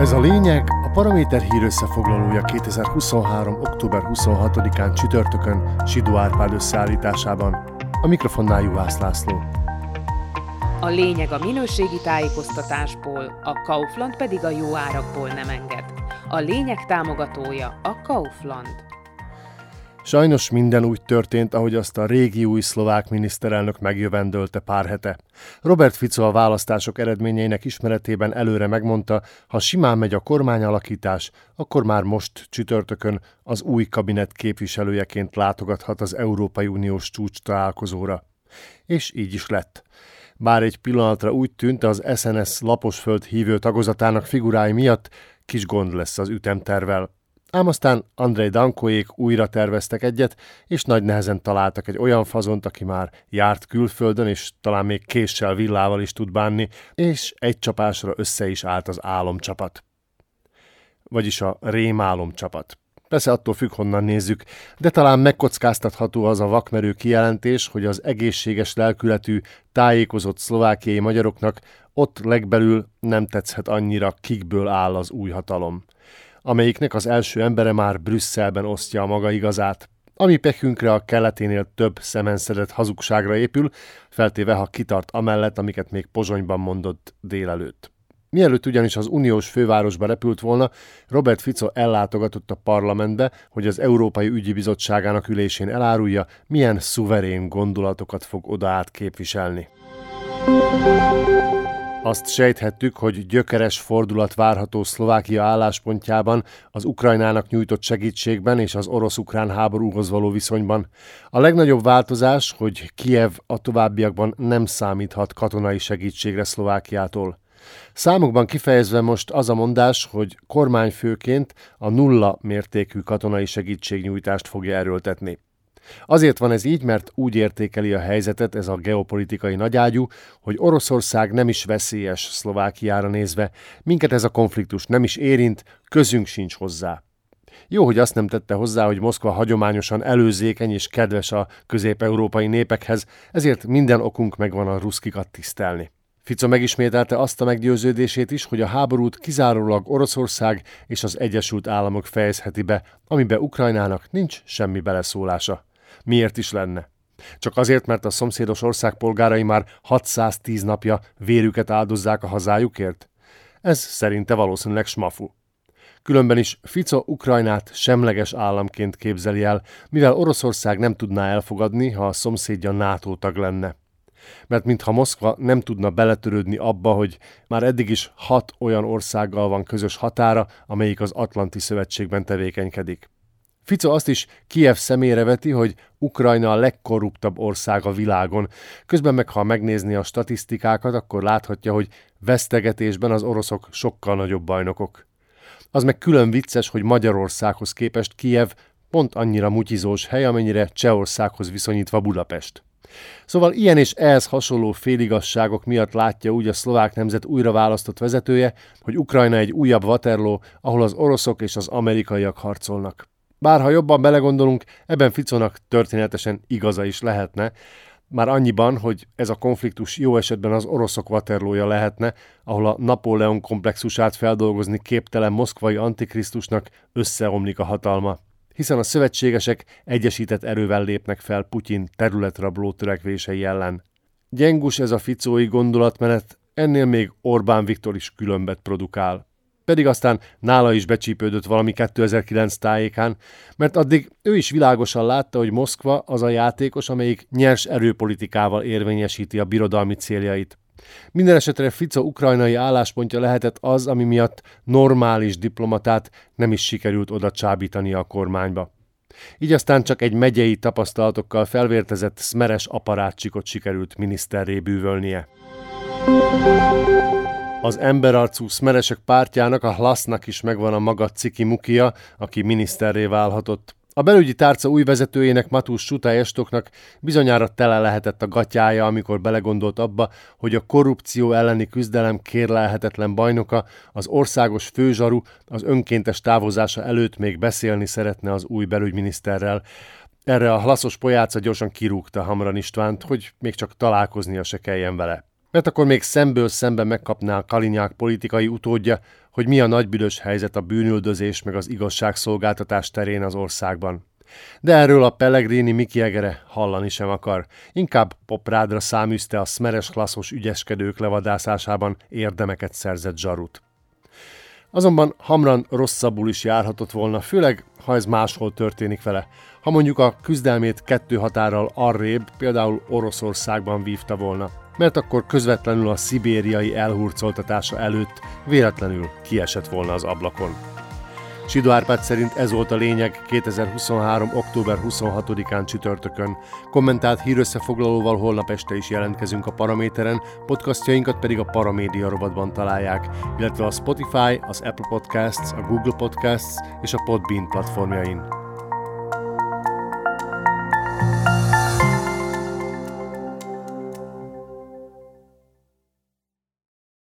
Ez a lényeg a Paraméter hír összefoglalója 2023. október 26-án csütörtökön Sidó Árpád összeállításában. A mikrofonnál Juhász László. A lényeg a minőségi tájékoztatásból, a Kaufland pedig a jó árakból nem enged. A lényeg támogatója a Kaufland. Sajnos minden úgy történt, ahogy azt a régi új szlovák miniszterelnök megjövendölte pár hete. Robert Fico a választások eredményeinek ismeretében előre megmondta, ha simán megy a kormányalakítás, akkor már most csütörtökön az új kabinet képviselőjeként látogathat az Európai Uniós csúcs találkozóra. És így is lett. Bár egy pillanatra úgy tűnt az SNS laposföld hívő tagozatának figurái miatt, kis gond lesz az ütemtervel. Ám aztán Andrei Dankóék újra terveztek egyet, és nagy nehezen találtak egy olyan fazont, aki már járt külföldön, és talán még késsel, villával is tud bánni, és egy csapásra össze is állt az álomcsapat. Vagyis a rémálomcsapat. Persze attól függ, honnan nézzük, de talán megkockáztatható az a vakmerő kijelentés, hogy az egészséges lelkületű, tájékozott szlovákiai magyaroknak ott legbelül nem tetszhet annyira, kikből áll az új hatalom amelyiknek az első embere már Brüsszelben osztja a maga igazát, ami pekünkre a keleténél több szemenszedett hazugságra épül, feltéve, ha kitart amellett, amiket még Pozsonyban mondott délelőtt. Mielőtt ugyanis az uniós fővárosba repült volna, Robert Fico ellátogatott a parlamentbe, hogy az Európai Ügyi Bizottságának ülésén elárulja, milyen szuverén gondolatokat fog oda át képviselni. Azt sejthettük, hogy gyökeres fordulat várható Szlovákia álláspontjában, az Ukrajnának nyújtott segítségben és az orosz-ukrán háborúhoz való viszonyban. A legnagyobb változás, hogy Kiev a továbbiakban nem számíthat katonai segítségre Szlovákiától. Számokban kifejezve most az a mondás, hogy kormányfőként a nulla mértékű katonai segítségnyújtást fogja erőltetni. Azért van ez így, mert úgy értékeli a helyzetet ez a geopolitikai nagyágyú, hogy Oroszország nem is veszélyes Szlovákiára nézve, minket ez a konfliktus nem is érint, közünk sincs hozzá. Jó, hogy azt nem tette hozzá, hogy Moszkva hagyományosan előzékeny és kedves a közép-európai népekhez, ezért minden okunk megvan a ruszkikat tisztelni. Fico megismételte azt a meggyőződését is, hogy a háborút kizárólag Oroszország és az Egyesült Államok fejezheti be, amiben Ukrajnának nincs semmi beleszólása. Miért is lenne? Csak azért, mert a szomszédos ország polgárai már 610 napja vérüket áldozzák a hazájukért? Ez szerinte valószínűleg smafu. Különben is Fico Ukrajnát semleges államként képzeli el, mivel Oroszország nem tudná elfogadni, ha a szomszédja NATO tag lenne. Mert mintha Moszkva nem tudna beletörődni abba, hogy már eddig is hat olyan országgal van közös határa, amelyik az Atlanti Szövetségben tevékenykedik. Fico azt is Kiev szemére veti, hogy Ukrajna a legkorruptabb ország a világon. Közben meg, ha megnézni a statisztikákat, akkor láthatja, hogy vesztegetésben az oroszok sokkal nagyobb bajnokok. Az meg külön vicces, hogy Magyarországhoz képest Kiev pont annyira mutyizós hely, amennyire Csehországhoz viszonyítva Budapest. Szóval ilyen és ehhez hasonló féligasságok miatt látja úgy a szlovák nemzet újra választott vezetője, hogy Ukrajna egy újabb Waterloo, ahol az oroszok és az amerikaiak harcolnak. Bár ha jobban belegondolunk, ebben Ficónak történetesen igaza is lehetne, már annyiban, hogy ez a konfliktus jó esetben az oroszok vaterlója lehetne, ahol a Napóleon komplexusát feldolgozni képtelen moszkvai antikrisztusnak összeomlik a hatalma. Hiszen a szövetségesek egyesített erővel lépnek fel Putyin területrabló törekvései ellen. Gyengus ez a ficói gondolatmenet, ennél még Orbán Viktor is különbet produkál pedig aztán nála is becsípődött valami 2009 tájékán, mert addig ő is világosan látta, hogy Moszkva az a játékos, amelyik nyers erőpolitikával érvényesíti a birodalmi céljait. Minden esetre Fico ukrajnai álláspontja lehetett az, ami miatt normális diplomatát nem is sikerült oda csábítani a kormányba. Így aztán csak egy megyei tapasztalatokkal felvértezett szmeres aparátcsikot sikerült miniszterré bűvölnie. Az emberarcú szmeresek pártjának, a Hlasznak is megvan a maga ciki mukia, aki miniszterré válhatott. A belügyi tárca új vezetőjének Matús Sutály Estoknak bizonyára tele lehetett a gatyája, amikor belegondolt abba, hogy a korrupció elleni küzdelem kérlelhetetlen bajnoka, az országos főzsaru az önkéntes távozása előtt még beszélni szeretne az új belügyminiszterrel. Erre a hlaszos pojáca gyorsan kirúgta Hamran Istvánt, hogy még csak találkoznia se kelljen vele. Mert akkor még szemből szemben megkapná a Kalinyák politikai utódja, hogy mi a nagybüdös helyzet a bűnüldözés meg az igazságszolgáltatás terén az országban. De erről a Pellegrini Miki Egere hallani sem akar. Inkább poprádra száműzte a szmeres klasszos ügyeskedők levadászásában érdemeket szerzett zsarut. Azonban Hamran rosszabbul is járhatott volna, főleg ha ez máshol történik vele. Ha mondjuk a küzdelmét kettő határral arrébb, például Oroszországban vívta volna, mert akkor közvetlenül a szibériai elhurcoltatása előtt véletlenül kiesett volna az ablakon. Sidó Árpád szerint ez volt a lényeg 2023. október 26-án csütörtökön. Kommentált hírösszefoglalóval holnap este is jelentkezünk a Paraméteren, podcastjainkat pedig a Paramédia rovatban találják, illetve a Spotify, az Apple Podcasts, a Google Podcasts és a Podbean platformjain.